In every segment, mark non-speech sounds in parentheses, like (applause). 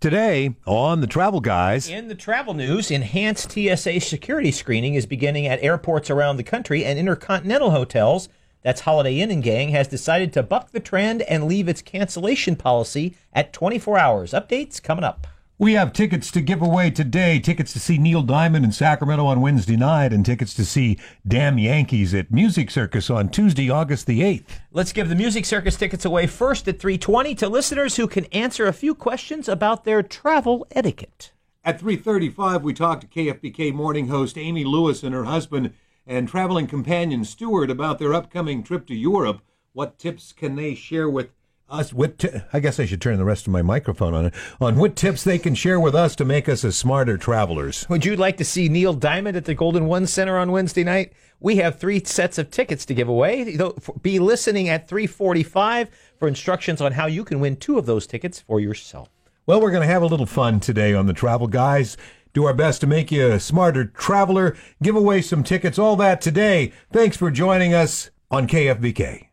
Today on the Travel Guys. In the travel news, enhanced TSA security screening is beginning at airports around the country and intercontinental hotels. That's Holiday Inn and Gang has decided to buck the trend and leave its cancellation policy at 24 hours. Updates coming up. We have tickets to give away today. Tickets to see Neil Diamond in Sacramento on Wednesday night, and tickets to see Damn Yankees at Music Circus on Tuesday, August the 8th. Let's give the Music Circus tickets away first at 320 to listeners who can answer a few questions about their travel etiquette. At 335, we talked to KFBK morning host Amy Lewis and her husband and traveling companion Stuart about their upcoming trip to Europe. What tips can they share with us what t- I guess I should turn the rest of my microphone on on what tips they can share with us to make us as smarter travelers. Would you like to see Neil Diamond at the Golden One Center on Wednesday night? We have three sets of tickets to give away. Be listening at 3:45 for instructions on how you can win two of those tickets for yourself. Well, we're going to have a little fun today on the Travel Guys. Do our best to make you a smarter traveler. Give away some tickets. All that today. Thanks for joining us on KFBK.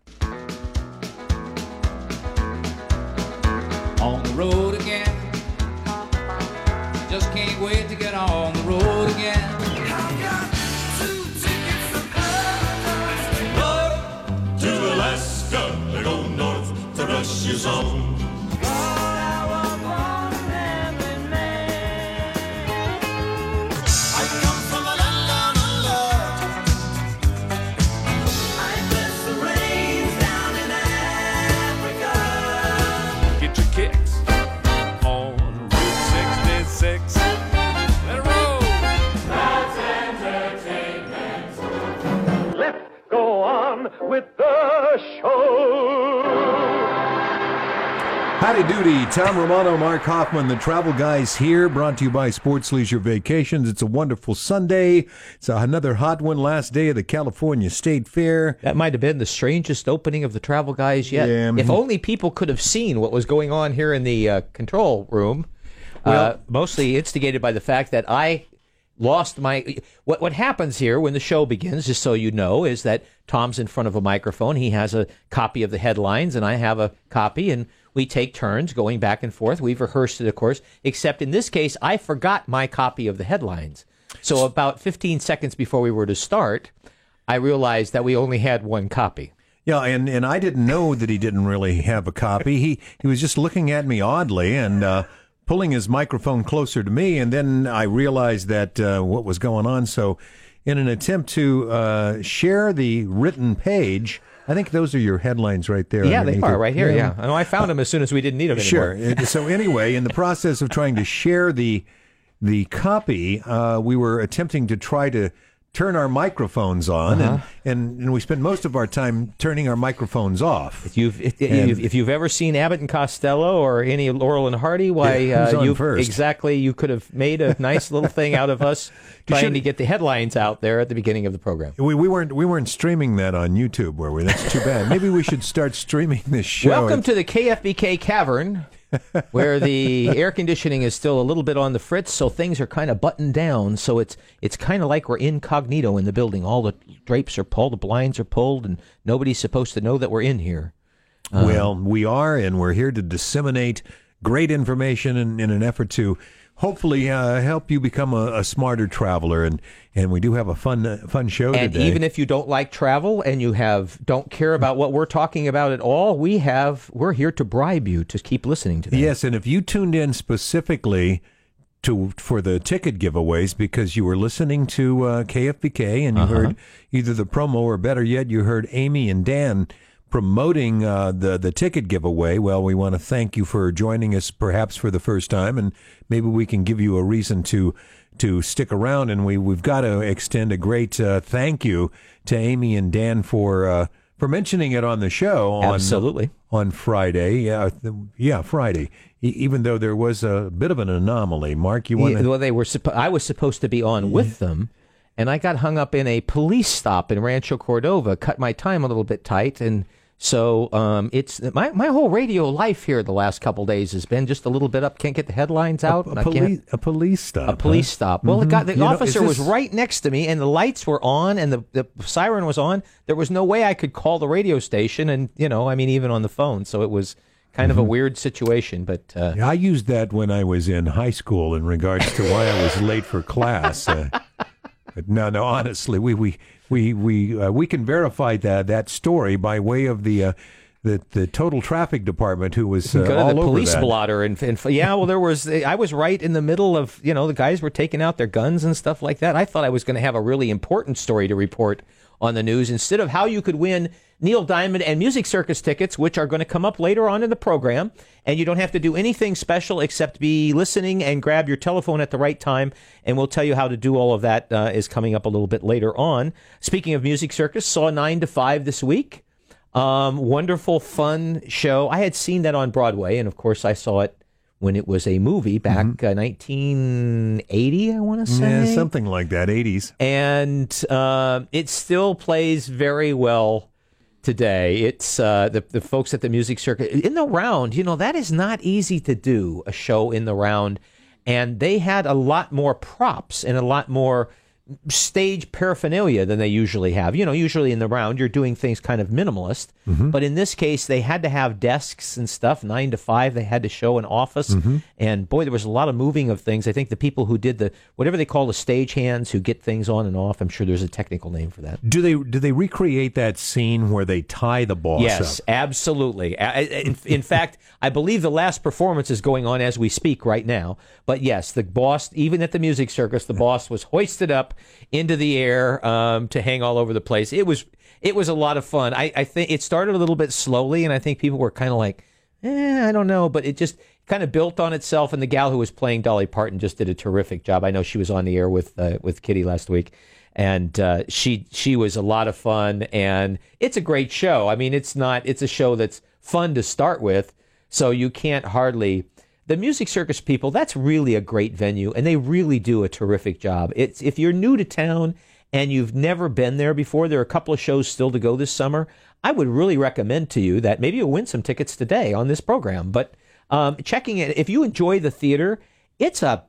Doody, Tom Romano, Mark Hoffman, the Travel Guys here, brought to you by Sports Leisure Vacations. It's a wonderful Sunday. It's another hot one, last day of the California State Fair. That might have been the strangest opening of the Travel Guys yet. Yeah. If only people could have seen what was going on here in the uh, control room. uh, mostly instigated by the fact that I lost my. What what happens here when the show begins, just so you know, is that Tom's in front of a microphone. He has a copy of the headlines, and I have a copy, and we take turns going back and forth. We've rehearsed it, of course, except in this case, I forgot my copy of the headlines. So about 15 seconds before we were to start, I realized that we only had one copy. Yeah, and, and I didn't know that he didn't really have a copy. He he was just looking at me oddly and uh, pulling his microphone closer to me, and then I realized that uh, what was going on. So, in an attempt to uh, share the written page, I think those are your headlines right there. Yeah, they are it. right here. Yeah, I know. I found them as soon as we didn't need them Sure. anymore. Uh, so anyway, in the process of trying to share the the copy, uh, we were attempting to try to turn our microphones on, Uh-huh. and, and and we spend most of our time turning our microphones off. If you've if, if, if you've ever seen Abbott and Costello or any Laurel and Hardy, why Yeah, uh, you exactly you could have made a nice little thing out of us (laughs) trying to get the headlines out there at the beginning of the program. We, we weren't we weren't streaming that on YouTube, were we? That's too bad. Maybe we should start streaming this show. Welcome to the KFBK Cavern, where the air conditioning is still a little bit on the fritz, so things are kind of buttoned down. So it's it's kind of like we're incognito in the building. All the drapes are pulled, the blinds are pulled, and nobody's supposed to know that we're in here. well, we are, and we're here to disseminate great information in, in an effort to hopefully uh, help you become a, a smarter traveler. And and we do have a fun uh, fun show And today. even if you don't like travel and you have don't care about what we're talking about at all, we have we're here to bribe you to keep listening to them. Yes, and if you tuned in specifically to for the ticket giveaways because you were listening to uh, KFBK and you heard either the promo or better yet, you heard Amy and Dan promoting uh, the the ticket giveaway. Well, we want to thank you for joining us, perhaps for the first time, and maybe we can give you a reason to to stick around. And we we've got to extend a great uh, thank you to Amy and Dan for. Uh, for mentioning it on the show on Absolutely. on Friday. Yeah, yeah, Friday. E- even though there was a bit of an anomaly. Mark, you want Yeah, well, they were. Suppo- I was supposed to be on with them, and I got hung up in a police stop in Rancho Cordova. Cut my time a little bit tight, and so um, it's my my whole radio life here the last couple days has been just a little bit up. Can't get the headlines out. a, I can't- a police stop. A police stop. Well, the, guy, the You know, officer was right next to me, and the lights were on, and the, the siren was on. There was no way I could call the radio station, and you know, I mean, even on the phone. So it was kind of a weird situation, but uh, I used that when I was in high school in regards to why I was late for class. Uh, but no, no, honestly, we we we we uh, we can verify that that story by way of the uh, the the total traffic department who was uh, go to all the police that. blotter and, and yeah well there was i was right in the middle of you know the guys were taking out their guns and stuff like that i thought i was going to have a really important story to report on the news instead of how you could win neil diamond and music circus tickets which are going to come up later on in the program and you don't have to do anything special except be listening and grab your telephone at the right time and we'll tell you how to do all of that uh, is coming up a little bit later on speaking of music circus saw 9 to 5 this week um, wonderful, fun show. I had seen that on Broadway, and of course, I saw it when it was a movie back uh, 1980. I want to say Mm-hmm. Yeah, something like that, 80s. and um, it still plays very well today. It's uh, the the folks at the music circus in the round. You know that is not easy to do a show in the round, and they had a lot more props and a lot more stage paraphernalia than they usually have. You know, usually in the round you're doing things kind of minimalist, mm-hmm. but in this case they had to have desks and stuff. Nine to five, they had to show an office, mm-hmm. and boy, there was a lot of moving of things. I think the people who did the whatever they call the stage hands who get things on and off. I'm sure there's a technical name for that. Do they do they recreate that scene where they tie the boss Yes, up? absolutely. In, in (laughs) fact, I believe the last performance is going on as we speak right now. But yes, the boss, even at the music circus, the boss was hoisted up into the air um, to hang all over the place. It was it was a lot of fun. I, I think it started a little bit slowly, and I think people were kind of like, eh, I don't know, but it just kind of built on itself. And the gal who was playing Dolly Parton just did a terrific job. I know she was on the air with uh, with Kitty last week and uh, she she was a lot of fun and it's a great show i mean it's not it's a show that's fun to start with so you can't hardly the music circus people that's really a great venue and they really do a terrific job it's if you're new to town and you've never been there before there are a couple of shows still to go this summer i would really recommend to you that maybe you'll win some tickets today on this program but um, checking it if you enjoy the theater it's a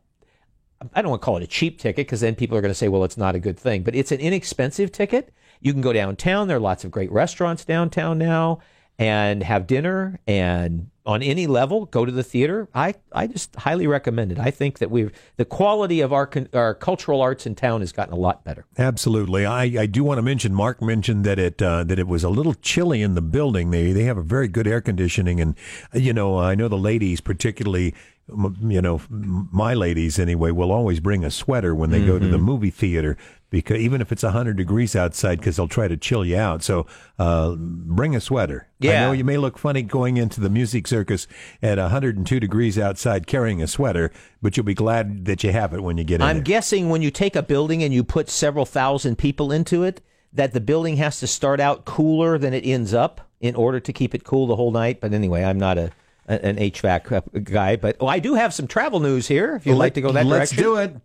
I don't want to call it a cheap ticket because then people are going to say, well, it's not a good thing. But it's an inexpensive ticket. You can go downtown. There are lots of great restaurants downtown now and have dinner and on any level go to the theater. I, I just highly recommend it. I think that we've the quality of our our cultural arts in town has gotten a lot better. Absolutely. I, I do want to mention. Mark mentioned that it uh, that it was a little chilly in the building. They they have a very good air conditioning, and you know I know the ladies particularly. You know, my ladies anyway will always bring a sweater when they go to the movie theater because even if it's hundred degrees outside, because they'll try to chill you out. So uh, bring a sweater. Yeah. I know you may look funny going into the music circus at 102 degrees outside carrying a sweater, but you'll be glad that you have it when you get in I'm there. guessing when you take a building and you put several thousand people into it, that the building has to start out cooler than it ends up in order to keep it cool the whole night. But anyway, I'm not a an HVAC guy, but oh, I do have some travel news here. If you'd like to go that Let's direction, do it.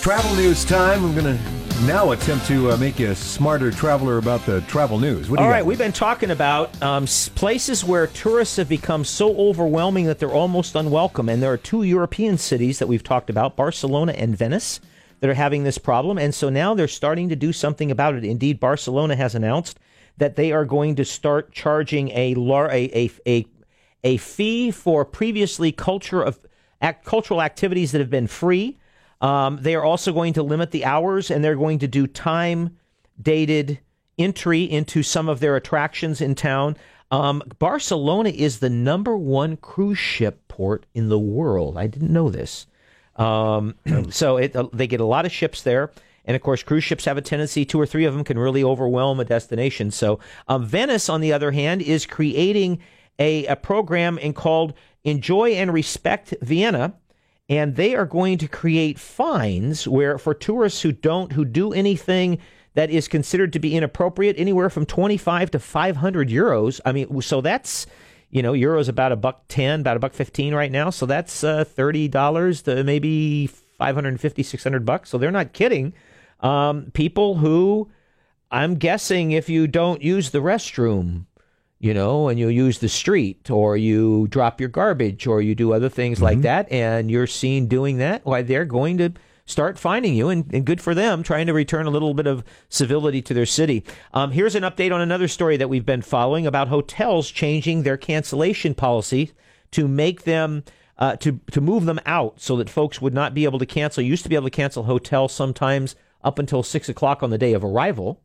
Travel news time. I'm going to now attempt to uh, make you a smarter traveler about the travel news. What do All right, got? we've been talking about um, places where tourists have become so overwhelming that they're almost unwelcome. And there are two European cities that we've talked about Barcelona and Venice that are having this problem. And so now they're starting to do something about it. Indeed, Barcelona has announced that they are going to start charging a, lar- a, a, a, a fee for previously culture of, act, cultural activities that have been free. Um, they are also going to limit the hours and they're going to do time dated entry into some of their attractions in town. Um, Barcelona is the number one cruise ship port in the world. I didn't know this. Um, (clears throat) so it, uh, they get a lot of ships there. And of course, cruise ships have a tendency, two or three of them can really overwhelm a destination. So um, Venice, on the other hand, is creating a, a program in called Enjoy and Respect Venezia and they are going to create fines where for tourists who don't who do anything that is considered to be inappropriate anywhere from 25 to 500 euros. I mean so that's you know euros about a buck 10 about a buck 15 right now. So that's uh, $30 to maybe 550 600 bucks. So they're not kidding. Um, people who i'm guessing if you don't use the restroom you know, and you use the street or you drop your garbage or you do other things like that and you're seen doing that, why they're going to start finding you, and, and good for them, trying to return a little bit of civility to their city. Um, here's an update on another story that we've been following about hotels changing their cancellation policy to make them uh, to to move them out so that folks would not be able to cancel. You used to be able to cancel hotels sometimes up until six o'clock on the day of arrival.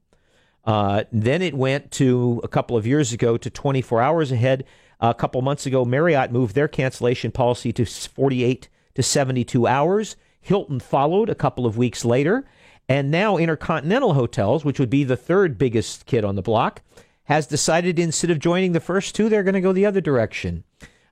Uh, then it went to a couple of years ago to 24 hours ahead. a couple months ago, Marriott moved their cancellation policy to 48 to 72 hours. Hilton followed a couple of weeks later. And now Intercontinental Hotels, which would be the third biggest kid on the block, has decided instead of joining the first two, they're going to go the other direction.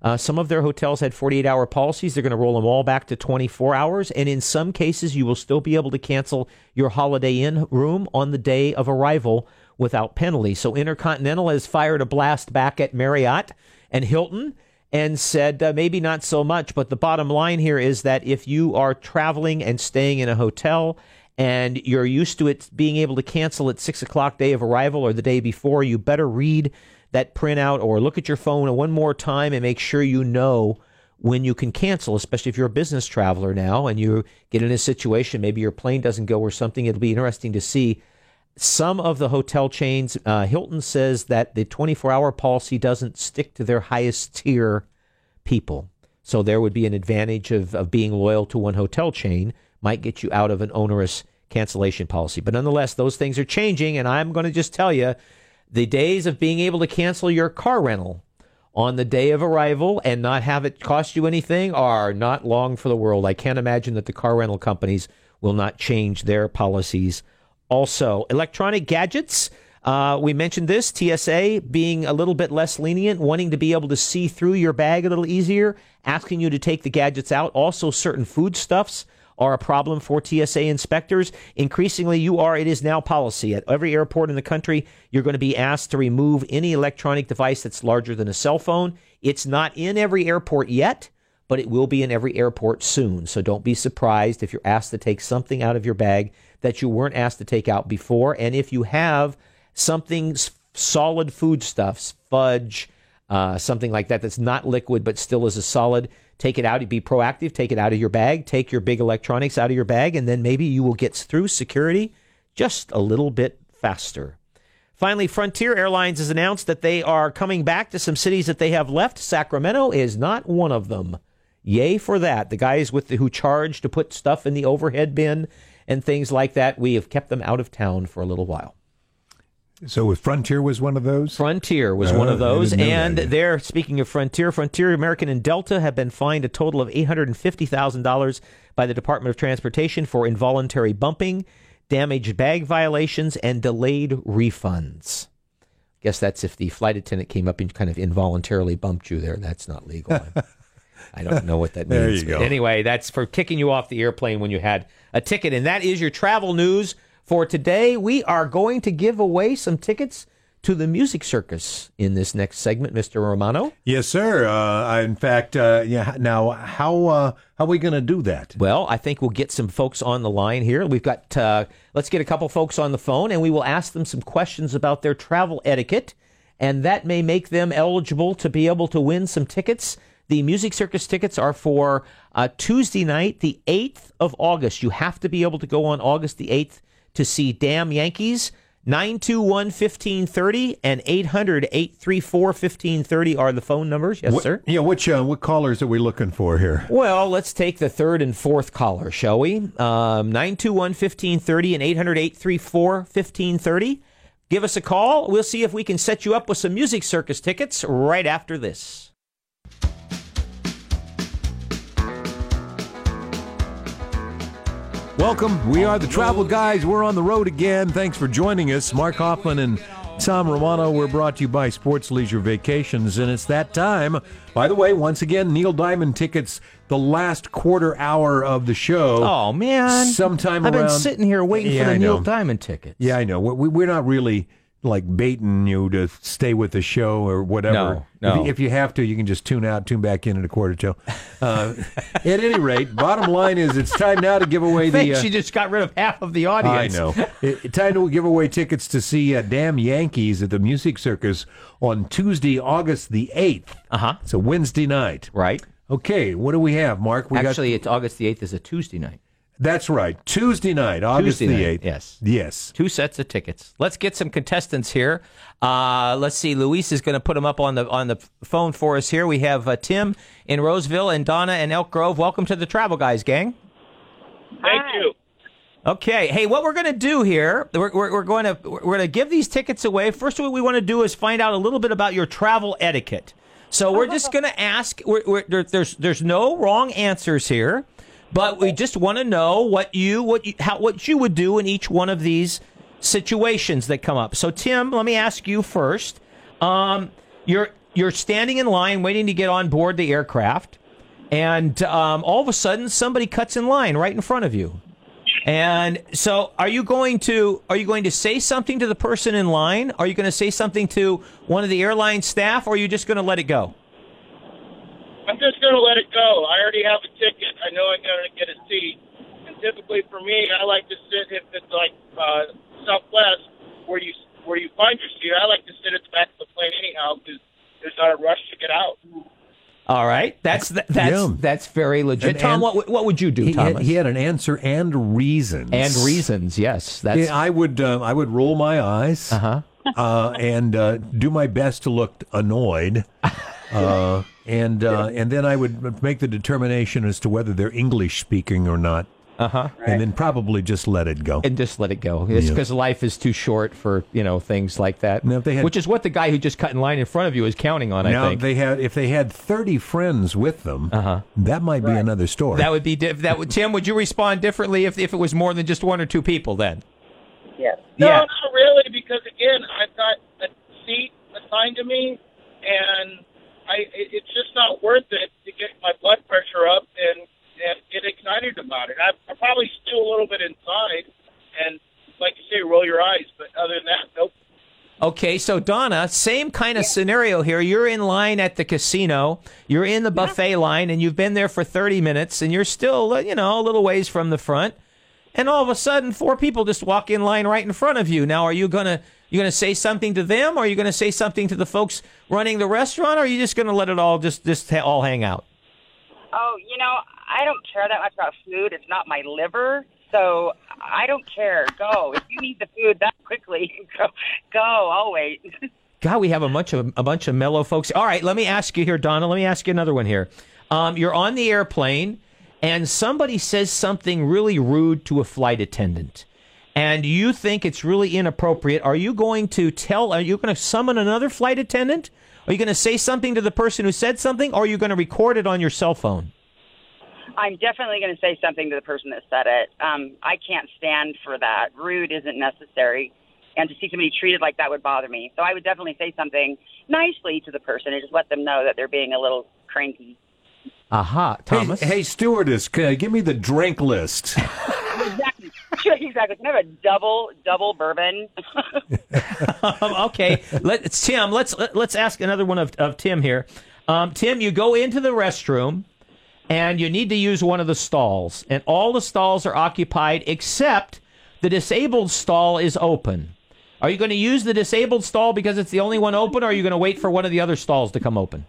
Uh, some of their hotels had 48 hour policies. They're going to roll them all back to 24 hours. And in some cases, you will still be able to cancel your Holiday Inn room on the day of arrival without penalty. So Intercontinental has fired a blast back at Marriott and Hilton and said uh, maybe not so much. But the bottom line here is that if you are traveling and staying in a hotel and you're used to it being able to cancel at six o'clock day of arrival or the day before, you better read that printout or look at your phone one more time and make sure you know when you can cancel, especially if you're a business traveler now and you get in a situation, maybe your plane doesn't go or something. It'll be interesting to see. Some of the hotel chains, uh, Hilton says that the 24 hour policy doesn't stick to their highest tier people. So there would be an advantage of, of being loyal to one hotel chain, might get you out of an onerous cancellation policy. But nonetheless, those things are changing. And I'm going to just tell you the days of being able to cancel your car rental on the day of arrival and not have it cost you anything are not long for the world. I can't imagine that the car rental companies will not change their policies. Also, electronic gadgets. Uh, we mentioned this TSA being a little bit less lenient, wanting to be able to see through your bag a little easier, asking you to take the gadgets out. Also, certain foodstuffs are a problem for TSA inspectors. Increasingly, you are, it is now policy. At every airport in the country, you're going to be asked to remove any electronic device that's larger than a cell phone. It's not in every airport yet, but it will be in every airport soon. So don't be surprised if you're asked to take something out of your bag that you weren't asked to take out before. And if you have something solid foodstuffs, fudge, uh, something like that that's not liquid but still is a solid, take it out. Be proactive. Take it out of your bag. Take your big electronics out of your bag, and then maybe you will get through security just a little bit faster. Finally, Frontier Airlines has announced that they are coming back to some cities that they have left. Sacramento is not one of them. Yay for that. The guys with the, who charge to put stuff in the overhead bin and things like that, we have kept them out of town for a little while. So with Frontier was one of those. Frontier was Oh, one of those, and that. they're speaking of Frontier. Frontier, American, and Delta have been fined a total of eight hundred and fifty thousand dollars by the Department of Transportation for involuntary bumping, damaged bag violations, and delayed refunds. Guess that's if the flight attendant came up and kind of involuntarily bumped you there. That's not legal. I (laughs) don't know what that means. There you go. Anyway, that's for kicking you off the airplane when you had a ticket. And that is your travel news for today. We are going to give away some tickets to the music circus in this next segment, Mr. Romano. Yes, sir. Uh, in fact, uh, yeah. Now, how uh, how are we going to do that? Well, I think we'll get some folks on the line here. We've got, uh, let's get a couple folks on the phone and we will ask them some questions about their travel etiquette. And that may make them eligible to be able to win some tickets. The Music Circus tickets are for uh, Tuesday night, the 8th of August. You have to be able to go on August the 8th to see Damn Yankees. 921 1530 and 800 834 1530 are the phone numbers. Yes, What- sir. Yeah. Which uh, what callers are we looking for here? Well, let's take the third and fourth caller, shall we? Um, 921 1530 and 800 834 1530. Give us a call. We'll see if we can set you up with some music circus tickets right after this. Welcome. We are the Travel Guys. We're on the road again. Thanks for joining us. Mark Hoffman and Tom Romano. We're brought to you by Sports Leisure Vacations, and it's that time. By the way, once again, Neil Diamond tickets. The last quarter hour of the show. Oh, man. Sometime I've been around- sitting here waiting Yeah, for the Neil. Diamond tickets. Yeah, I know. We, we're not really like baiting you to stay with the show or whatever. No, no. If, if you have to, you can just tune out, tune back in at a quarter till. Uh, at any rate, bottom line is it's time now to give away (laughs) the. Uh, you just got rid of half of the audience. I know. (laughs) It, time to give away tickets to see uh, Damn Yankees at the Music Circus on Tuesday, August the 8th. Uh huh. It's a Wednesday night. Right. Okay, what do we have, Mark? We Actually, it's August the 8th is a Tuesday night. Got That's right. Tuesday night, August Tuesday the night, 8th. yes. Yes. Two sets of tickets. Let's get some contestants here. Uh, let's see. Luis is going to put them up on the on the phone for us here. We have uh, Tim in Roseville and Donna in Elk Grove. Welcome to the Travel Guys gang. Thank you. Okay. Hey, what we're going to do here, we're, we're, we're going to we're going to give these tickets away. First, what we want to do is find out a little bit about your travel etiquette. So we're just going to ask. We're, we're, there, there's there's no wrong answers here, but we just want to know what you what you, how what you would do in each one of these situations that come up. So Tim, let me ask you first. Um, you're you're standing in line waiting to get on board the aircraft, and um, all of a sudden somebody cuts in line right in front of you. And so, are you going to are you going to say something to the person in line? Are you going to say something to one of the airline staff, or are you just going to let it go? I'm just going to let it go. I already have a ticket. I know I'm going to get a seat. And typically for me, I like to sit if it's like uh, Southwest, where you where you find your seat. I like to sit at the back of the plane anyhow because there's not a rush to get out. All right, that's th- that's Yeah. that's very legit. And- Tom, and- what what would you do, He had, Thomas? he had an answer and reasons. and reasons, yes, that's Yeah, I would uh, I would roll my eyes uh-huh. uh, and uh, do my best to look annoyed, (laughs) uh, and uh, and then I would make the determination as to whether they're English speaking or not, uh huh, and then probably just let it go. and just let it go. It's Yeah. because life is too short for you know things like that. Now, if they had- which is what the guy who just cut in line in front of you is counting on. I now think they had if they had thirty friends with them, Uh-huh. that might be another story. that would be diff- that. Would, Tim, would you respond differently if if it was more than just one or two people? Then Yes. No, Yeah. not really, because again, I've got a seat assigned to me, and I it, it's just not worth it to get my blood pressure up and and get excited about it. I, I probably stew a little bit inside, and like you say, roll your eyes. But other than that, nope. Okay, so Donna, same kind of scenario here. You're in line at the casino. You're in the buffet line, and you've been there for 30 minutes, and you're still, uh, you know, a little ways from the front. And all of a sudden, four people just walk in line right in front of you. Now, are you gonna you gonna say something to them, or are you gonna say something to the folks running the restaurant, or are you just gonna let it all just just ha- all hang out? Oh, you know, I don't care that much about food. It's not my liver, so I don't care. Go if you need the food that quickly. (laughs) Go, go. I'll wait. (laughs) God, we have a bunch of a bunch of mellow folks. All right, let me ask you here, Donna. Let me ask you another one here. Um, you're on the airplane, and somebody says something really rude to a flight attendant, and you think it's really inappropriate. Are you going to tell? Are you going to summon another flight attendant? Are you going to say something to the person who said something, or are you going to record it on your cell phone? I'm definitely going to say something to the person that said it. Um, I can't stand for that. Rude isn't necessary, and to see somebody treated like that would bother me. So I would definitely say something nicely to the person and just let them know that they're being a little cranky. Aha, hey, Thomas. hey, stewardess, c- give me the drink list. (laughs) exactly. exactly. Can I have a double double bourbon? (laughs) Um, okay, let, Tim. Let's let, let's ask another one of, of Tim here. Um, Tim, you go into the restroom and you need to use one of the stalls, and all the stalls are occupied except the disabled stall is open. Are you going to use the disabled stall because it's the only one open, or are you going to wait for one of the other stalls to come open?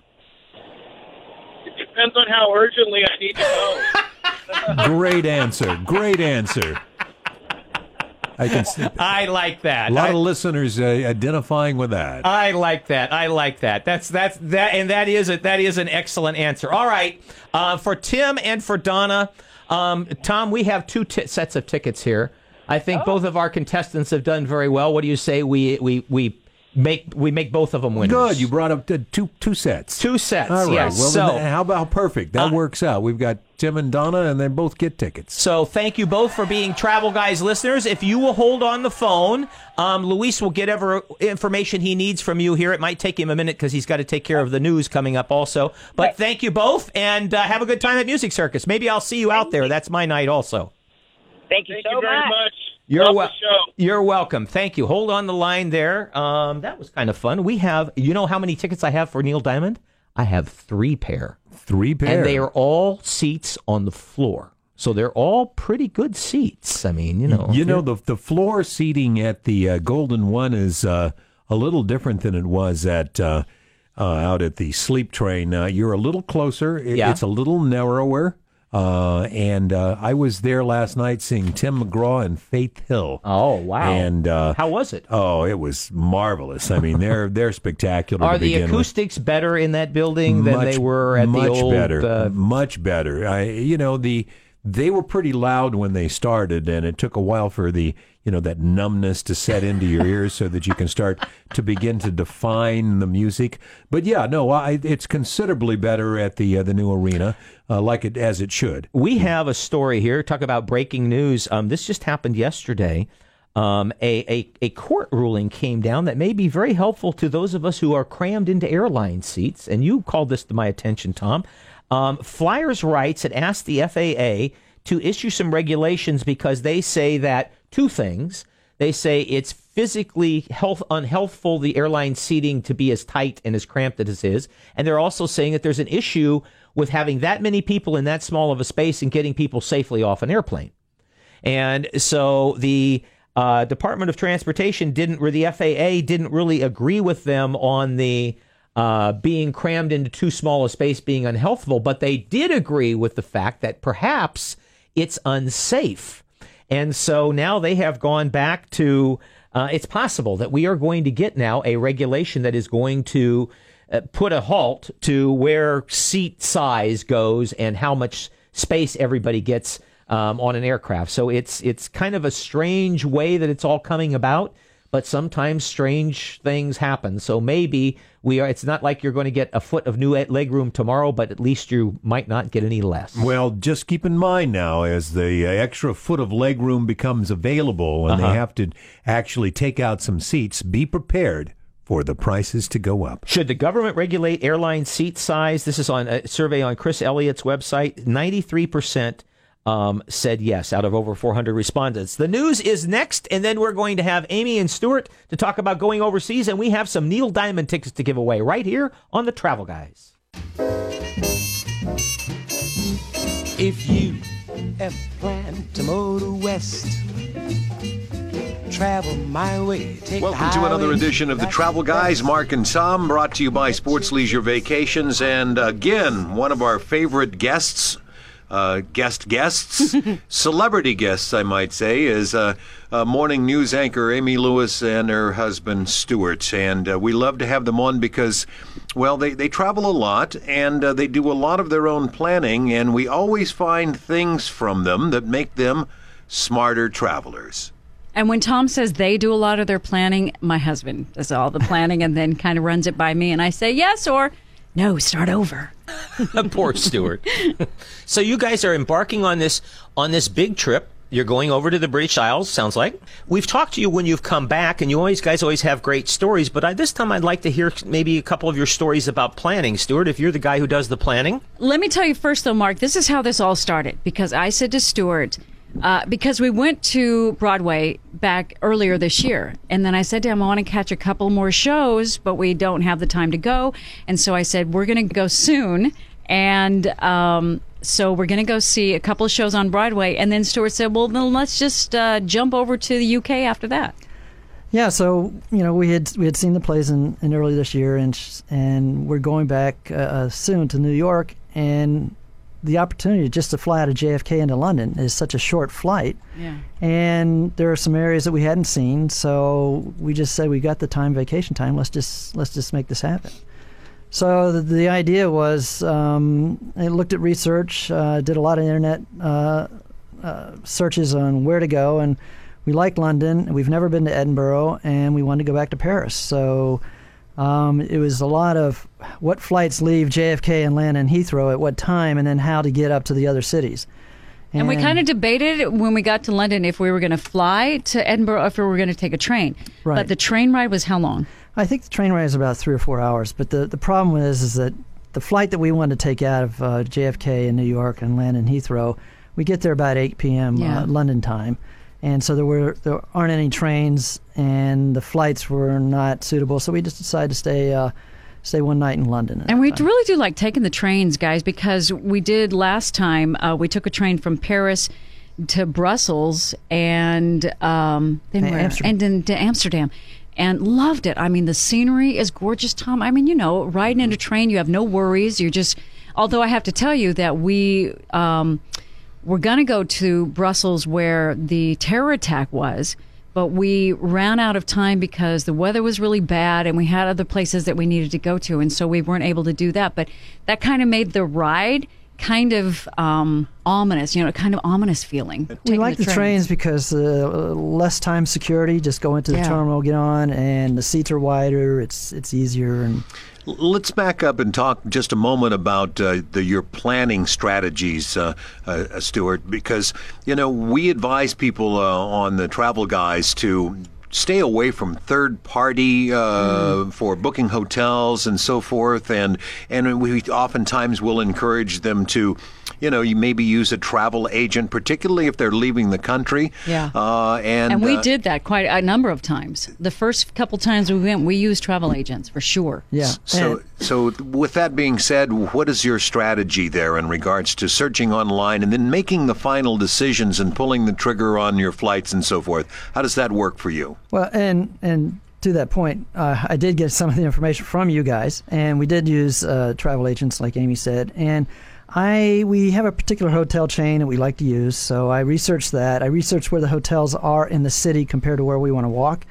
It depends on how urgently I need to go. (laughs) Great answer. Great answer. I can see I like that. a lot I- of listeners uh, identifying with that. I like that. I like that. That's that's that, and that is it. that is an excellent answer. All right, uh, for Tim and for Donna, um, Tom, we have two t- sets of tickets here. I think both of our contestants have done very well. What do you say we we we make we make both of them winners? Good. You brought up two two sets. two sets. All right. yes. Well, so. then, how about perfect? That works out. We've got Tim and Donna, and they both get tickets. So thank you both for being Travel Guys listeners. If you will hold on the phone, um, Luis will get ever information he needs from you here. It might take him a minute because he's got to take care of the news coming up also. But thank you both, and uh, have a good time at Music Circus. Maybe I'll see you out there. That's my night also. Thank you Thank so you very much. much. You're Love wel- You're welcome. Thank you. Hold on the line there. Um, that was kind of fun. We have, you know, how many tickets I have for Neil Diamond? I have three pair. Three pair. and they are all seats on the floor. So they're all pretty good seats. I mean, you know, You know, the the floor seating at the uh, Golden One is uh, a little different than it was at uh, uh, out at the Sleep Train. Uh, you're a little closer. It- Yeah. It's a little narrower. Uh, and uh, I was there last night seeing Tim McGraw and Faith Hill. Oh wow! And uh, how was it? Oh, it was marvelous. I mean, they're they're spectacular. Are to the begin with. acoustics better in that building than they were at much the old? Much better, uh, much better. I, you know, the they were pretty loud when they started, and it took a while for the you know that numbness to set into your ears so that you can start to begin to define the music. But yeah, no, I, it's considerably better at the uh, the new arena, uh, like it as it should. We have a story here. Talk about breaking news. Um, this just happened yesterday. Um, a, a, a court ruling came down that may be very helpful to those of us who are crammed into airline seats. And you called this to my attention, Tom. Um, Flyers Rights had asked the FAA to issue some regulations because they say that two things. They say it's physically health unhealthful the airline seating to be as tight and as cramped as it is, and they're also saying that there's an issue with having that many people in that small of a space and getting people safely off an airplane. And so the uh, Department of Transportation didn't, or the FAA didn't really agree with them on the uh, being crammed into too small a space being unhealthful, but they did agree with the fact that perhaps it's unsafe. And so now they have gone back to uh, it's possible that we are going to get now a regulation that is going to uh, put a halt to where seat size goes and how much space everybody gets um, on an aircraft. So it's it's kind of a strange way that it's all coming about, but sometimes strange things happen. So maybe we are. It's not like you're going to get a foot of new leg room tomorrow, but at least you might not get any less. Well, just keep in mind now, as the extra foot of leg room becomes available and Uh-huh. they have to actually take out some seats, be prepared for the prices to go up. Should the government regulate airline seat size? This is on a survey on Chris Elliott's website. 93% um, said yes out of over 400 respondents. The news is next, and then we're going to have Amy and Stuart to talk about going overseas, and we have some Neil Diamond tickets to give away right here on the Travel Guys. If you ever plan to motor west, travel my way. Take Welcome to another edition of the Travel Guys. Mark and Tom, brought to you by Sports Leisure Vacations. And again, one of our favorite guests, uh, guest guests, (laughs) celebrity guests, I might say, is uh, uh, morning news anchor Amy Lewis and her husband Stuart. And uh, we love to have them on because, well, they, they travel a lot and uh, they do a lot of their own planning, and we always find things from them that make them smarter travelers. And when Tom says they do a lot of their planning, my husband does all the planning and then kind of runs it by me. And I say yes or no, start over. (laughs) Poor Stuart. (laughs) so you guys are embarking on this on this big trip. You're going over to the British Isles. Sounds like we've talked to you when you've come back, and you always guys always have great stories. But I, this time, I'd like to hear maybe a couple of your stories about planning, Stuart. If you're the guy who does the planning, Let me tell you first, though, Mark, this is how this all started because I said to Stuart, uh, because we went to Broadway back earlier this year. And then I said to him, I want to catch a couple more shows, but we don't have the time to go. And so I said, we're going to go soon. And um, so we're going to go see a couple of shows on Broadway. And then Stuart said, well, then let's just uh, jump over to the UK after that. Yeah, so you know we had we had seen the plays in, in early this year, and and we're going back uh, soon to New York, and the opportunity just to fly out of JFK into London is such a short flight, Yeah. and there are some areas that we hadn't seen, so we just said we got the time, vacation time. Let's just let's just make this happen. So the, the idea was, um, I looked at research, uh, did a lot of internet uh, uh, searches on where to go, and we liked London. We've never been to Edinburgh, and we wanted to go back to Paris. So um, it was a lot of what flights leave JFK and land in Heathrow at what time, and then how to get up to the other cities. And we kind of debated when we got to London if we were going to fly to Edinburgh or if we were going to take a train. Right. But the train ride was how long? I think the train ride is about three or four hours. But the, the problem is is that the flight that we wanted to take out of uh, JFK in New York and land in Heathrow, we get there about 8 p.m. Yeah. Uh, London time, and so there were there aren't any trains, and the flights were not suitable. So we just decided to stay uh, stay one night in London. And we time. really do like taking the trains, guys, because we did last time. Uh, we took a train from Paris to Brussels and um, then And? Amsterdam. and then to Amsterdam. And loved it. I mean, the scenery is gorgeous, Tom. I mean, you know, riding in a train, you have no worries. You're just Although I have to tell you that we um, were going to go to Brussels where the terror attack was, but we ran out of time because the weather was really bad and we had other places that we needed to go to, and so we weren't able to do that. But that kind of made the ride kind of um, ominous, you know, kind of ominous feeling. We taking like the, trains because uh, less time security. Just go into the Yeah. terminal, get on, and the seats are wider. It's it's easier and Let's back up and talk just a moment about uh, the, your planning strategies, uh, uh, Stuart, because you know we advise people uh, on the Travel Guys to stay away from third party uh, for booking hotels and so forth, and and we oftentimes will encourage them to, you know, you maybe use a travel agent, particularly if they're leaving the country. Yeah. uh, and And we uh, did that quite a number of times. The first couple times we went, we used travel agents for sure. yeah. So, so with that being said, what is your strategy there in regards to searching online and then making the final decisions and pulling the trigger on your flights and so forth? How does that work for you? Well, and and to that point, uh, I did get some of the information from you guys, and we did use uh, travel agents, like Amy said, and. I we have a particular hotel chain that we like to use, so I researched that. I researched where the hotels are in the city compared to where we want to walk,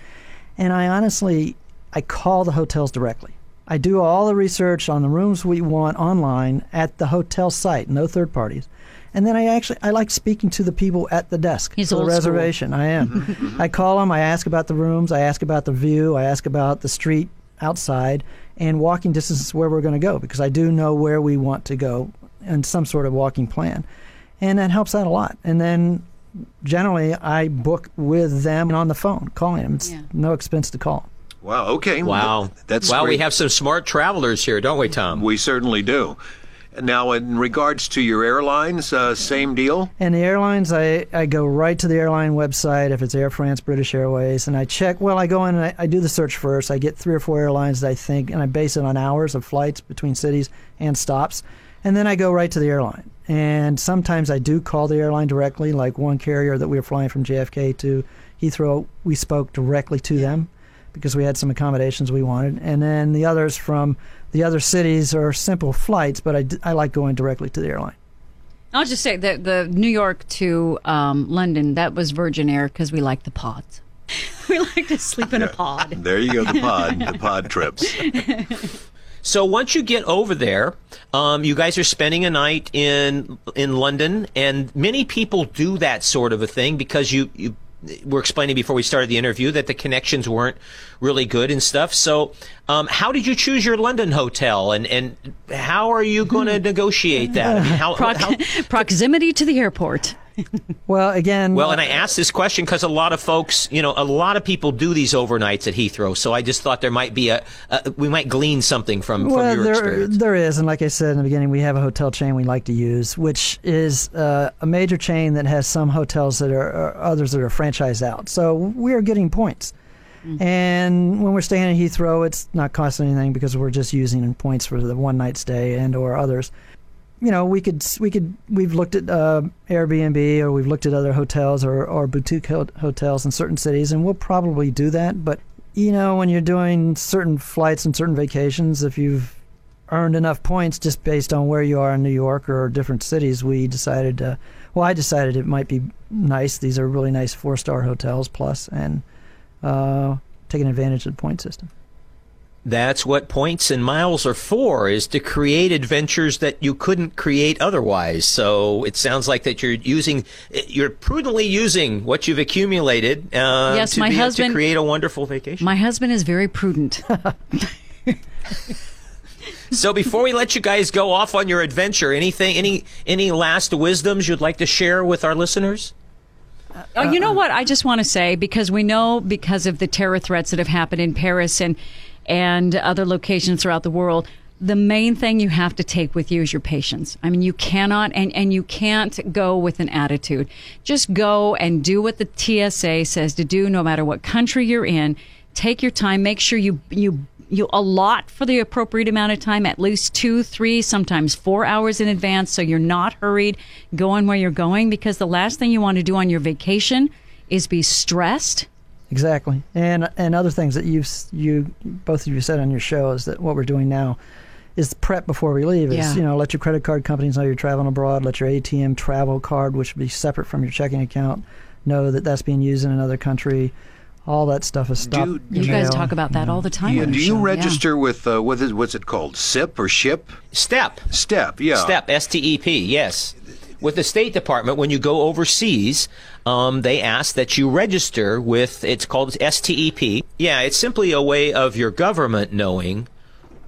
and I honestly I call the hotels directly. I do all the research on the rooms we want online at the hotel site, no third parties. And then I actually I like speaking to the people at the desk He's for the old school. reservation. I am. (laughs) I call them. I ask about the rooms. I ask about the view. I ask about the street outside and walking distance where we're going to go because I do know where we want to go and some sort of walking plan, and that helps out a lot. And then generally I book with them on the phone, calling them. It's Yeah. no expense to call. Wow. Okay. Wow. That's wow. We have some smart travelers here, don't we, Tom? We certainly do. Now, in regards to your airlines, uh, same deal. And the airlines, I, I go right to the airline website if it's Air France, British Airways, and I check. Well, I go in and I, I do the search first. I get three or four airlines that I think, and I base it on hours of flights between cities and stops. And then I go right to the airline. And sometimes I do call the airline directly, like one carrier that we were flying from JFK to Heathrow, we spoke directly to them because we had some accommodations we wanted. And then the others from the other cities are simple flights, but I, I like going directly to the airline. I'll just say that the New York to um, London, that was Virgin Air because we like the pods. (laughs) we like to sleep in a (laughs) pod. There you go. The pod. the (laughs) pod trips. So once you get over there, um, you guys are spending a night in in London, and many people do that sort of a thing because you you were explaining before we started the interview that the connections weren't really good and stuff. So, um, how did you choose your London hotel, and and how are you going to negotiate that? I mean, how, Proc- how- (laughs) proximity to the airport. (laughs) Well, again, well, and I asked this question because a lot of folks, you know, a lot of people do these overnights at Heathrow. So I just thought there might be a, a we might glean something from well, from your there, experience. there is, and like I said in the beginning, we have a hotel chain we like to use, which is uh, a major chain that has some hotels that are, or others that are franchised out. So we are getting points. And when we're staying in Heathrow, it's not costing anything because we're just using points for the one night stay and or others. You know, we could we could we've looked at uh, Airbnb or we've looked at other hotels or, or boutique ho- hotels in certain cities, and we'll probably do that. But you know, when you're doing certain flights and certain vacations, if you've earned enough points just based on where you are in New York or different cities, we decided, uh, well, I decided it might be nice. These are really nice four star hotels plus, and uh, taking advantage of the point system. That's what points and miles are for, is to create adventures that you couldn't create otherwise. So it sounds like that you're using, you're prudently using what you've accumulated uh, Yes, to, my be, to create a wonderful vacation. My husband is very prudent. (laughs) so before we let you guys go off on your adventure, anything, any, any last wisdoms you'd like to share with our listeners? Oh, you know what? I just want to say because we know because of the terror threats that have happened in Paris and and other locations throughout the world, the main thing you have to take with you is your patience. I mean, you cannot and and you can't go with an attitude. Just go and do what the TSA says to do, no matter what country you're in. Take your time. Make sure you you you allot for the appropriate amount of time, at least two, three, sometimes four hours in advance, so you're not hurried going where you're going. Because the last thing you want to do on your vacation is be stressed. Exactly, and and other things that you've you both of you said on your show is that what we're doing now is prep before we leave. Is Yeah. you know let your credit card companies know you're traveling abroad. Let your ATM travel card, which would be separate from your checking account, know that that's being used in another country. All that stuff is stopped. Do- You in guys mail. talk about that all the time. Yeah, do you show, yeah. register with uh, what is what's it called? SIP or SHIP? Step. Step. Yeah. Step, S T E P, yes. With the State Department, when you go overseas, um, they ask that you register with, it's called STEP. Yeah, it's simply a way of your government knowing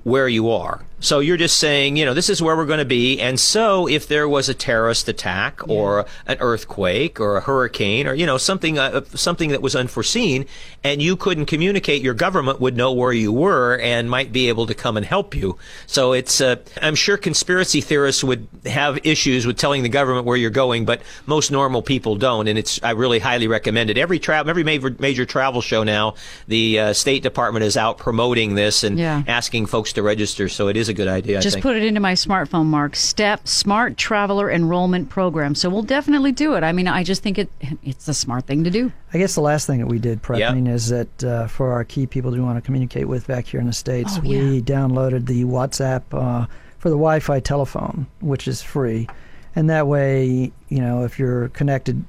where you are. So you're just saying, you know, this is where we're going to be. And so if there was a terrorist attack or an earthquake or a hurricane or, you know, something, uh, something that was unforeseen and you couldn't communicate, your government would know where you were and might be able to come and help you. So it's, uh, I'm sure conspiracy theorists would have issues with telling the government where you're going, but most normal people don't. And it's, I really highly recommend it. Every travel, every major, major travel show now, the uh, State Department is out promoting this and Yeah. asking folks to register. So it is a good idea. I Just think. put it into my smartphone, Mark. STEP Smart Traveler Enrollment Program. So we'll definitely do it. I mean, I just think it it's a smart thing to do. I guess the last thing that we did Yeah. prepping is that uh, for our key people we want to communicate with back here in the states, Oh, we downloaded the WhatsApp uh, for the Wi-Fi telephone, which is free, and that way, you know, if you're connected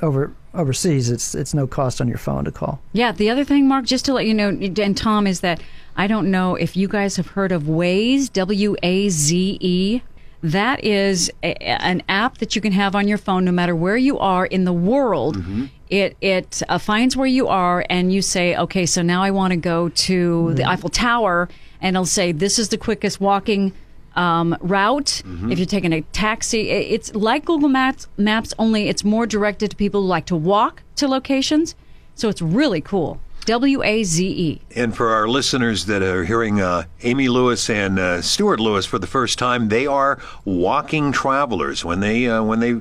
over overseas, it's it's no cost on your phone to call. Yeah, the other thing, Mark, just to let you know, and Tom, is that I don't know if you guys have heard of Waze, W A Z E. That is a, an app that you can have on your phone no matter where you are in the world. It it uh, finds where you are, and you say, okay, so now I want to go to the Eiffel Tower, and it'll say this is the quickest walking um, route. If you're taking a taxi, it's like Google Maps, Maps, only it's more directed to people who like to walk to locations. So it's really cool. W A Z E. And for our listeners that are hearing uh, Amy Lewis and uh, Stuart Lewis for the first time, they are walking travelers. When they uh, when they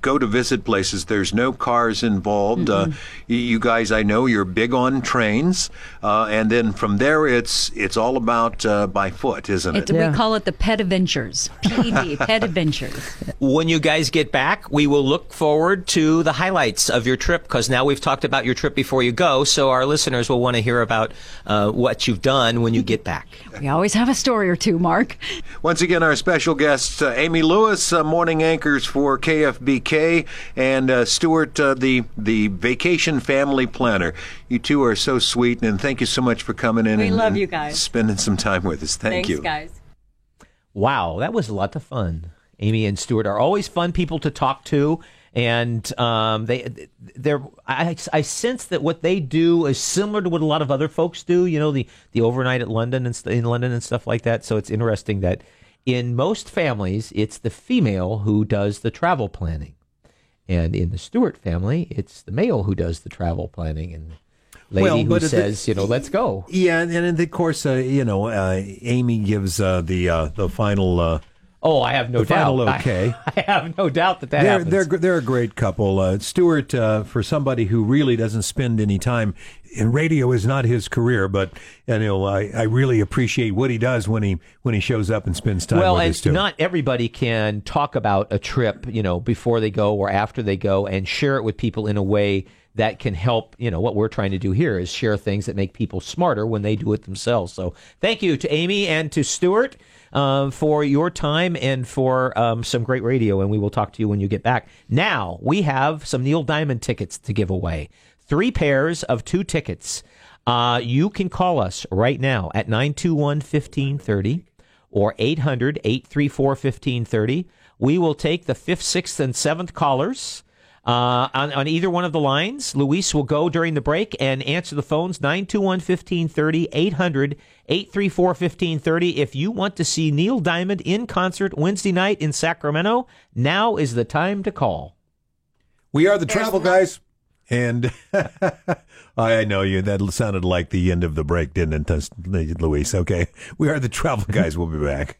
go to visit places, there's no cars involved. Uh, you guys, I know you're big on trains, uh, and then from there, it's it's all about uh, by foot, isn't It, it? Yeah. We call it the Ped Adventures. PED, (laughs) Ped Adventures. when you guys get back, we will look forward to the highlights of your trip because now we've talked about your trip before you go. So our listeners will want to hear about uh, what you've done when you get back. We always have a story or two, Mark. Once again, our special guests, uh, Amy Lewis, uh, morning anchors for KFBK, and uh, Stuart, uh, the the vacation family planner. You two are so sweet, and thank you so much for coming in. We and, love and you guys. Spending some time with us. Thank Thanks, you. guys. Wow, that was a lot of fun. Amy and Stuart are always fun people to talk to, and um, they they're I, I sense that what they do is similar to what a lot of other folks do. You know, the the overnight at London and st- in London and stuff like that. So it's interesting that in most families, it's the female who does the travel planning, and in the Stuart family, it's the male who does the travel planning and. Lady Well, who but the- says, you know, let's go. Yeah, and, and of course, uh, you know, uh, Amy gives uh, the uh, the final uh, Oh, I have no the final doubt. (laughs) okay. I, I have no doubt that that they're, happens. they're they're a great couple. Uh, Stuart, uh, for somebody who really doesn't spend any time in radio, is not his career, but you know, I, I really appreciate what he does when he when he shows up and spends time well, with and not everybody can talk about a trip, you know, before they go or after they go, and share it with people in a way that can help. You know, what we're trying to do here is share things that make people smarter when they do it themselves. So, thank you to Amy and to Stuart. Um, for your time and for um, some great radio, and we will talk to you when you get back. Now we have some Neil Diamond tickets to give away. Three pairs of two tickets. Uh, you can call us right now at 921 1530 or 800 834 1530. We will take the fifth, sixth, and seventh callers. Uh, on, on either one of the lines, Luis will go during the break and answer the phones 921 1530, 800 834 1530. If you want to see Neil Diamond in concert Wednesday night in Sacramento, now is the time to call. we are the travel guys, and (laughs) I know you. That sounded like the end of the break, didn't it, Luis? Okay, we are the travel guys. We'll be back.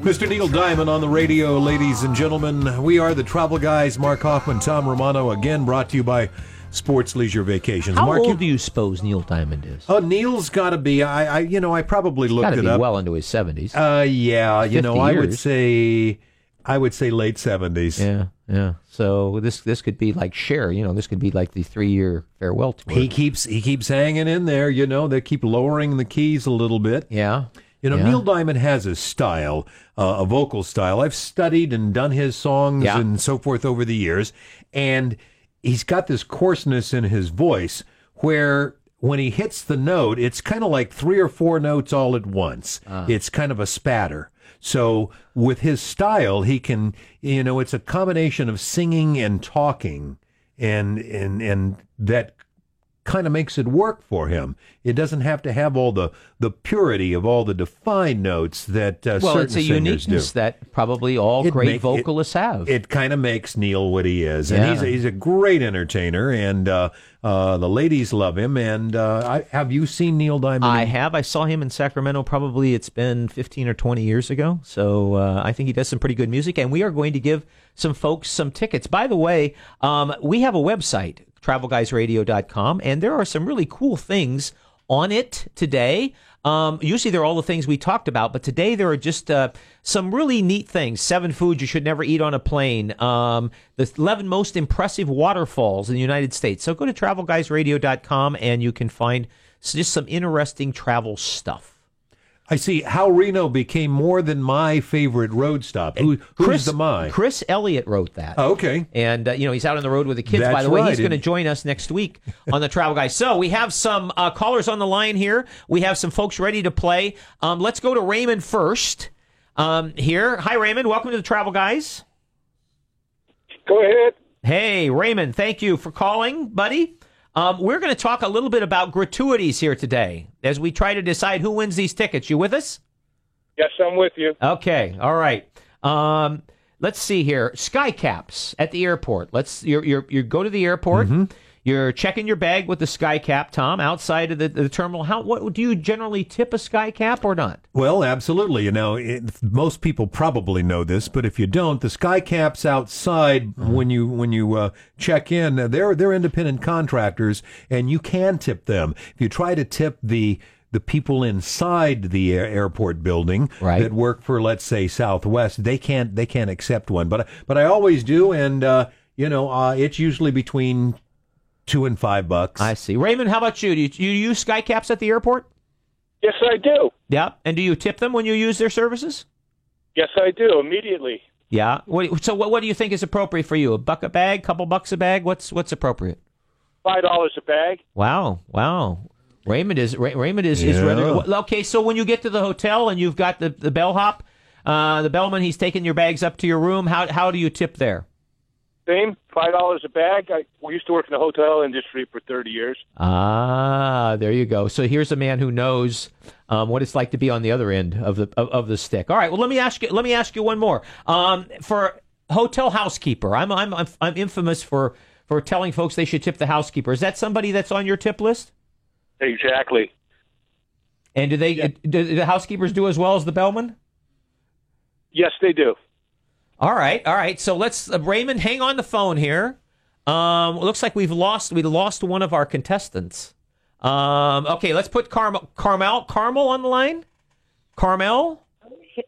Mr. Neil Diamond on the radio, ladies and gentlemen. We are the Travel Guys. Mark Hoffman, Tom Romano, again brought to you by Sports Leisure Vacations. How Mark, old do you suppose Neil Diamond is? Oh, Neil's got to be. I, I, you know, I probably Got looked to it be up. well into his 70s. Uh, yeah, you know, 50 I would say I would say late seventies. Yeah, yeah. So this this could be like Cher. You know, this could be like the three year farewell tour. He keeps he keeps hanging in there. You know, they keep lowering the keys a little bit. yeah. You know, Yeah. Neil Diamond has a style, uh, a vocal style. I've studied and done his songs Yeah. and so forth over the years, and he's got this coarseness in his voice where when he hits the note, it's kind of like three or four notes all at once. Ah. It's kind of a spatter. So with his style, he can, you know, it's a combination of singing and talking, and and and that kind of makes it work for him. It doesn't have to have all the the purity of all the defined notes that uh, Well, certain it's a singers do. that probably all It great make- it- vocalists have. It kind of makes Neil what he is, and Yeah. he's a, he's a great entertainer, and uh, uh, the ladies love him. And uh, I, have you seen Neil Diamond? I have. I saw him in Sacramento. Probably it's been fifteen or twenty years ago. So uh, I think he does some pretty good music, and we are going to give some folks some tickets. By the way, um, we have a website, travelguysradio.com, and there are some really cool things on it today. Um, usually they're all the things we talked about, but today there are just uh, some really neat things. Seven foods you should never eat on a plane. Um, the 11 most impressive waterfalls in the United States. So go to travelguysradio.com and you can find just some interesting travel stuff. I see how Reno became more than my favorite road stop. Who, who's Chris, the my? Chris Elliott wrote that. Oh, okay. And, uh, you know, he's out on the road with the kids. By That's the way, right. he's going to join us next week (laughs) on the Travel Guys. So we have some uh, callers on the line here. We have some folks ready to play. Um, let's go to Raymond first um, here. Hi, Raymond. Welcome to the Travel Guys. Go ahead. Hey, Raymond. Thank you for calling, buddy. Um, we're going to talk a little bit about gratuities here today as we try to decide who wins these tickets. You with us? Yes, I'm with you. Okay, all right. Um, let's see here. Sky caps at the airport. Let's you you you go to the airport. You're checking your bag with the sky cap, Tom, outside of the, the terminal. How what do you generally tip a sky cap or not? Well, absolutely. You know, it, most people probably know this, but if you don't, the sky caps outside when you when you uh, check in, they're they're independent contractors, and you can tip them. If you try to tip the the people inside the airport building Right. that work for, let's say, Southwest, they can't they can't accept one. But but I always do, and uh, you know, uh, it's usually between two and five bucks. I see. Raymond, how about you? Do you, do you use sky caps at the airport? Yes, I do. Yeah. And do you tip them when you use their services? Yes, I do. Immediately. Yeah. What, so what, what do you think is appropriate for you? A buck a bag, couple bucks a bag? What's what's appropriate? Five dollars a bag. Wow, wow. Raymond is Ra- Raymond is, is Yeah. ready. Well, Okay, so when you get to the hotel and you've got the the bellhop, uh, the bellman, he's taking your bags up to your room. How how do you tip there? Same. Five dollars a bag. I we used to work in the hotel industry for thirty years. Ah, there you go. So here's a man who knows um, what it's like to be on the other end of the of, of the stick. All right. Well, let me ask you. Let me ask you one more. Um, for hotel housekeeper, I'm I'm I'm, I'm infamous for for telling folks they should tip the housekeeper. Is that somebody that's on your tip list? Exactly. And do they do the housekeepers do as well as the bellman? Yes, they do. All right, all right. So let's uh, Raymond, hang on the phone here. Um, looks like we've lost we lost one of our contestants. Um, okay, let's put Carmel Carmel Carmel on the line. Carmel.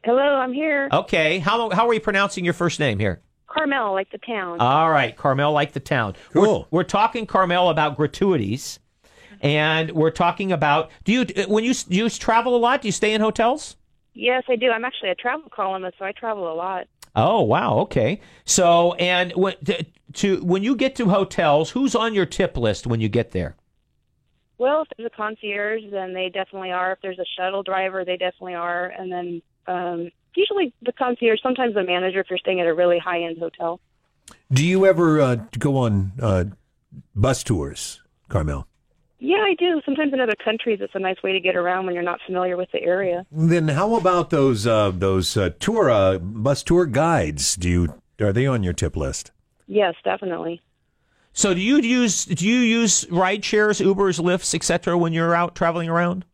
Hello, I'm here. Okay, how how are you pronouncing your first name here? Carmel, like the town. All right, Carmel, like the town. Cool. We're, we're talking Carmel about gratuities, and we're talking about do you when you do you travel a lot? Do you stay in hotels? yes, I do. I'm actually a travel columnist, so I travel a lot. Oh wow, okay. So and when to, to when you get to hotels, who's on your tip list when you get there? Well, if there's a concierge, then they definitely are. If there's a shuttle driver, they definitely are. And then um, usually the concierge, sometimes the manager if you're staying at a really high end hotel. Do you ever uh, go on uh, bus tours, Carmel? Yeah, I do. Sometimes in other countries, it's a nice way to get around when you're not familiar with the area. Then how about those uh, those uh, tour uh, bus tour guides? Do you are they on your tip list? Yes, definitely. So do you use do you use ride shares, Ubers, Lyfts, etc. when you're out traveling around?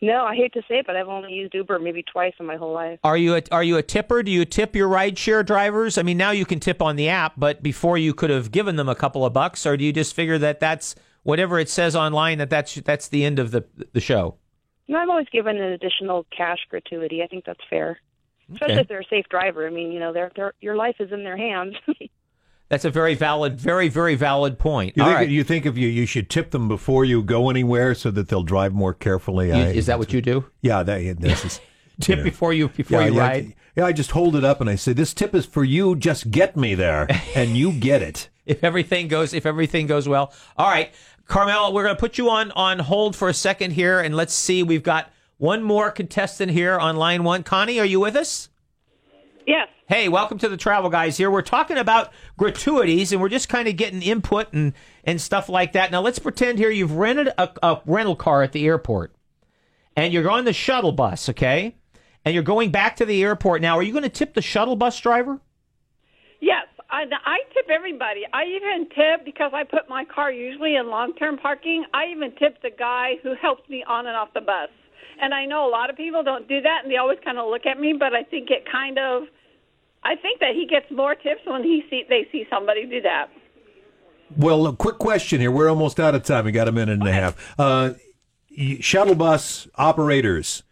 No, I hate to say it, but I've only used Uber maybe twice in my whole life. Are you a, are you a tipper? Do you tip your ride share drivers? I mean, now you can tip on the app, but before you could have given them a couple of bucks, or do you just figure that that's whatever it says online that that's that's the end of the the show? No, I've always given an additional cash gratuity. I think that's fair. especially Okay. if they're a safe driver. I mean, you know, they're, they're, your life is in their hands. (laughs) That's a very valid, very, very valid point. You All think, right. you think if you you should tip them before you go anywhere so that they'll drive more carefully. You- I- is that what you do? Yeah, that this is (laughs) Tip before you before yeah, you yeah, ride. Yeah, I just hold it up and I say, "This tip is for you. Just get me there, (laughs) and you get it." if everything goes if everything goes well. All right, Carmel, we're going to put you on on hold for a second here, and let's see. We've got one more contestant here on line one. Connie, are you with us? Yes. Hey, welcome to the Travel Guys here. We're talking about gratuities, and we're just kind of getting input and and stuff like that. Now, let's pretend here you've rented a, a rental car at the airport, and you're on the shuttle bus, okay? And you're going back to the airport. Now, are you going to tip the shuttle bus driver? Yes, I, I tip everybody. I even tip because I put my car usually in long-term parking. I even tip the guy who helps me on and off the bus. And I know a lot of people don't do that, and they always kind of look at me. But I think it kind of, I think that he gets more tips when he see they see somebody do that. Well, a quick question here. We're almost out of time. We got a minute and a half. Uh, shuttle bus operators.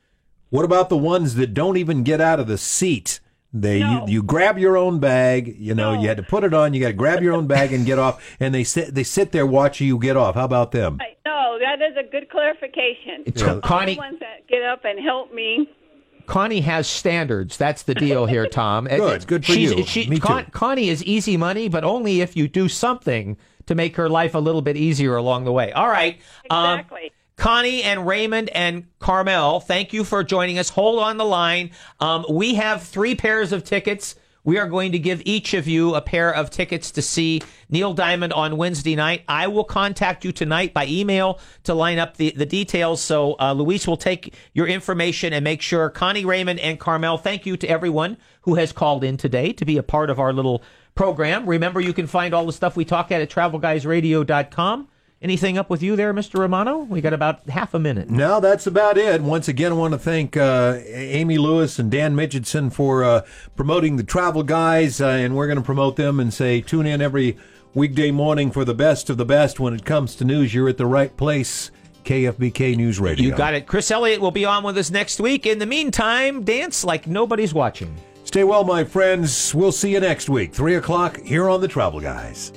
What about the ones that don't even get out of the seat? They you, you grab your own bag. You know you had to put it on. You got to grab your own bag and get off. And they sit they sit there watching you get off. How about them? No, that is a good clarification. It's All Connie- the ones that get up and help me. Connie has standards. That's the deal here, Tom. (laughs) Good. Good for She's- you. She, Me too. Connie is easy money, but only if you do something to make her life a little bit easier along the way. All right. um, Exactly. Connie and Raymond and Carmel, thank you for joining us. Hold on the line. Um, we have three pairs of tickets. We are going to give each of you a pair of tickets to see Neil Diamond on Wednesday night. I will contact you tonight by email to line up the, the details. So uh, Luis will take your information and make sure. Connie, Raymond, and Carmel, thank you to everyone who has called in today to be a part of our little program. Remember, you can find all the stuff we talk at at travelguysradio.com. Anything up with you there, Mr. Romano? We got about half a minute. No, that's about it. Once again, I want to thank uh, Amy Lewis and Dan Midgetson for uh, promoting the Travel Guys, uh, and we're going to promote them and say tune in every weekday morning for the best of the best. When it comes to news, you're at the right place. KFBK News Radio. You got it. Chris Elliott will be on with us next week. In the meantime, dance like nobody's watching. Stay well, my friends. We'll see you next week, three o'clock here on the Travel Guys.